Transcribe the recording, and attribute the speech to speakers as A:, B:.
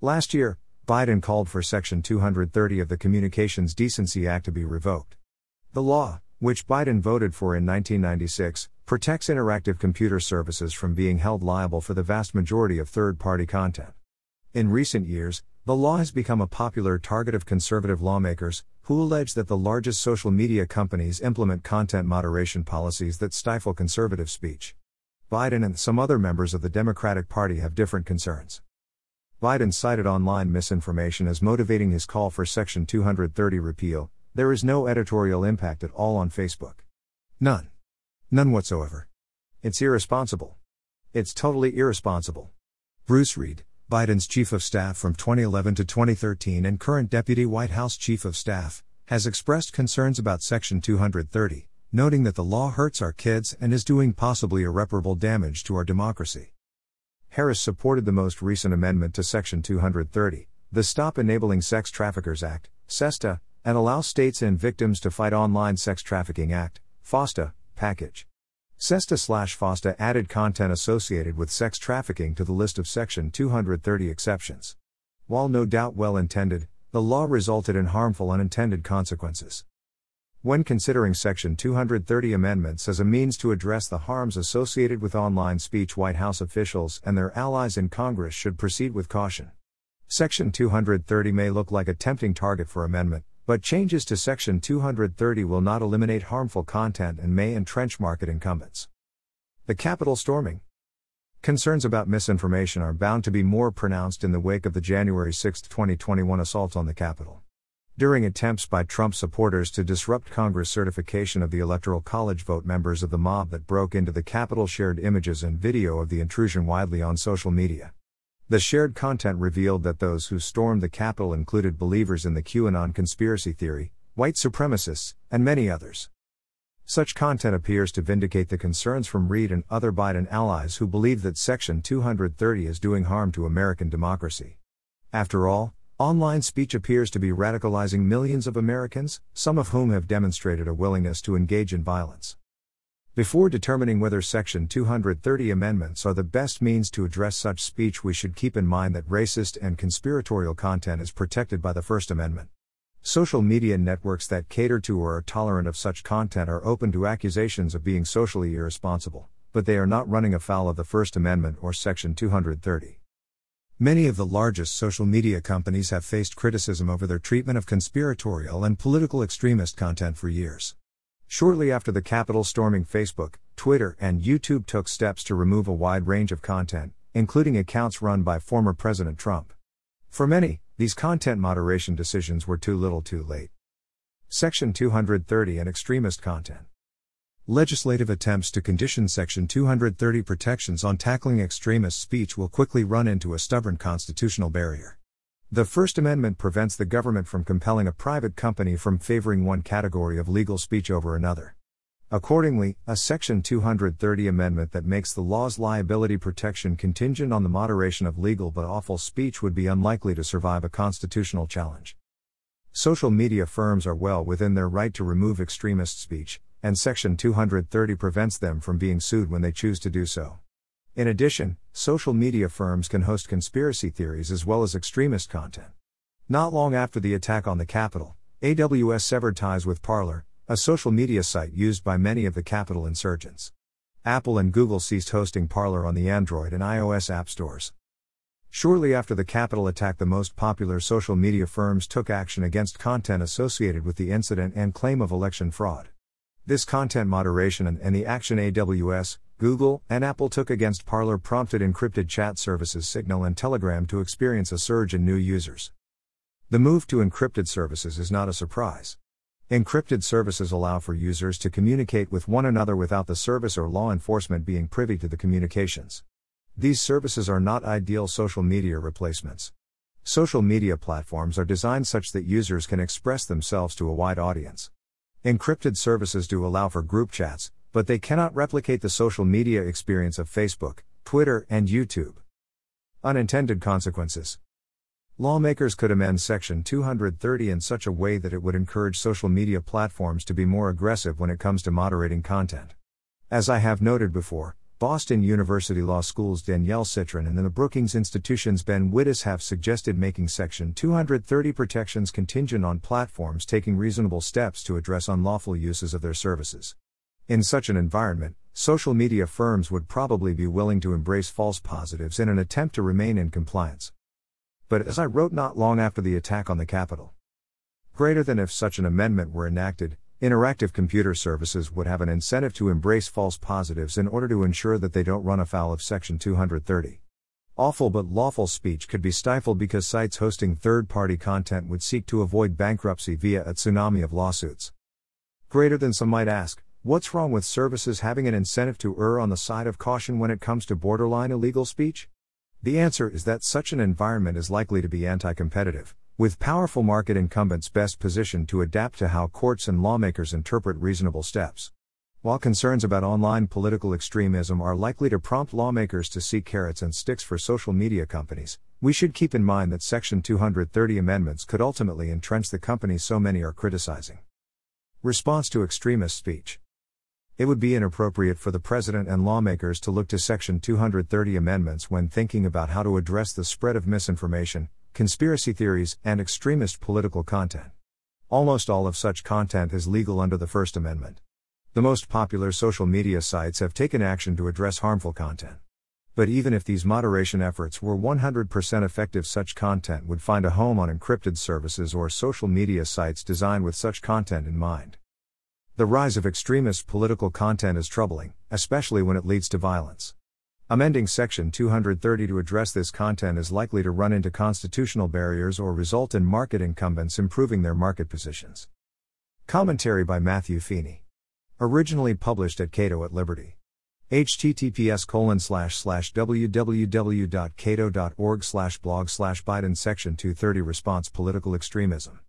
A: Last year, Biden called for Section 230 of the Communications Decency Act to be revoked. The law, which Biden voted for in 1996, protects interactive computer services from being held liable for the vast majority of third party content. In recent years, the law has become a popular target of conservative lawmakers, who allege that the largest social media companies implement content moderation policies that stifle conservative speech. Biden and some other members of the Democratic Party have different concerns. Biden cited online misinformation as motivating his call for Section 230 repeal. There is no editorial impact at all on Facebook. None. None whatsoever. It's irresponsible. It's totally irresponsible. Bruce Reed, Biden's chief of staff from 2011 to 2013 and current deputy White House chief of staff, has expressed concerns about Section 230, noting that the law hurts our kids and is doing possibly irreparable damage to our democracy. Harris supported the most recent amendment to Section 230, the Stop Enabling Sex Traffickers Act, SESTA, and allow states and victims to fight online sex trafficking act, FOSTA, package. SESTA slash FOSTA added content associated with sex trafficking to the list of Section 230 exceptions. While no doubt well intended, the law resulted in harmful unintended consequences. When considering Section 230 amendments as a means to address the harms associated with online speech, White House officials and their allies in Congress should proceed with caution. Section 230 may look like a tempting target for amendment, but changes to Section 230 will not eliminate harmful content and may entrench market incumbents. The Capitol storming. Concerns about misinformation are bound to be more pronounced in the wake of the January 6, 2021 assault on the Capitol. During attempts by Trump supporters to disrupt Congress certification of the Electoral College vote, members of the mob that broke into the Capitol shared images and video of the intrusion widely on social media. The shared content revealed that those who stormed the Capitol included believers in the QAnon conspiracy theory, white supremacists, and many others. Such content appears to vindicate the concerns from Reed and other Biden allies who believe that Section 230 is doing harm to American democracy. After all, online speech appears to be radicalizing millions of Americans, some of whom have demonstrated a willingness to engage in violence. Before determining whether Section 230 amendments are the best means to address such speech, we should keep in mind that racist and conspiratorial content is protected by the First Amendment. Social media networks that cater to or are tolerant of such content are open to accusations of being socially irresponsible, but they are not running afoul of the First Amendment or Section 230. Many of the largest social media companies have faced criticism over their treatment of conspiratorial and political extremist content for years. Shortly after the Capitol storming, Facebook, Twitter, and YouTube took steps to remove a wide range of content, including accounts run by former President Trump. For many, these content moderation decisions were too little too late. Section 230 and extremist content. Legislative attempts to condition Section 230 protections on tackling extremist speech will quickly run into a stubborn constitutional barrier. The First Amendment prevents the government from compelling a private company from favoring one category of legal speech over another. Accordingly, a Section 230 amendment that makes the law's liability protection contingent on the moderation of legal but awful speech would be unlikely to survive a constitutional challenge. Social media firms are well within their right to remove extremist speech, and Section 230 prevents them from being sued when they choose to do so. In addition, social media firms can host conspiracy theories as well as extremist content. Not long after the attack on the Capitol, AWS severed ties with Parler, a social media site used by many of the Capitol insurgents. Apple and Google ceased hosting Parler on the Android and iOS app stores. Shortly after the Capitol attack, the most popular social media firms took action against content associated with the incident and claim of election fraud. This content moderation and, and the action AWS, Google, and Apple took against Parler prompted encrypted chat services Signal and Telegram to experience a surge in new users. The move to encrypted services is not a surprise. Encrypted services allow for users to communicate with one another without the service or law enforcement being privy to the communications. These services are not ideal social media replacements. Social media platforms are designed such that users can express themselves to a wide audience. Encrypted services do allow for group chats, but they cannot replicate the social media experience of Facebook, Twitter, and YouTube. Unintended consequences. Lawmakers could amend Section 230 in such a way that it would encourage social media platforms to be more aggressive when it comes to moderating content. As I have noted before, Boston University Law School's Danielle Citron and the Brookings Institution's Ben Wittes have suggested making Section 230 protections contingent on platforms taking reasonable steps to address unlawful uses of their services. In such an environment, social media firms would probably be willing to embrace false positives in an attempt to remain in compliance. But as I wrote not long after the attack on the Capitol, greater than if such an amendment were enacted, Interactive computer services would have an incentive to embrace false positives in order to ensure that they don't run afoul of Section 230. Awful but lawful speech could be stifled because sites hosting third party content would seek to avoid bankruptcy via a tsunami of lawsuits. Greater than some might ask, what's wrong with services having an incentive to err on the side of caution when it comes to borderline illegal speech? The answer is that such an environment is likely to be anti competitive, with powerful market incumbents best positioned to adapt to how courts and lawmakers interpret reasonable steps. While concerns about online political extremism are likely to prompt lawmakers to seek carrots and sticks for social media companies, we should keep in mind that Section 230 amendments could ultimately entrench the companies so many are criticizing. Response to extremist speech. It would be inappropriate for the President and lawmakers to look to Section 230 amendments when thinking about how to address the spread of misinformation, conspiracy theories, and extremist political content. Almost all of such content is legal under the First Amendment. The most popular social media sites have taken action to address harmful content. But even if these moderation efforts were 100% effective, such content would find a home on encrypted services or social media sites designed with such content in mind. The rise of extremist political content is troubling, especially when it leads to violence. Amending Section 230 to address this content is likely to run into constitutional barriers or result in market incumbents improving their market positions. Commentary by Matthew Feeney. Originally published at Cato at Liberty. https colon slash slash www.cato.org slash blog slash Biden Section 230 Response Political Extremism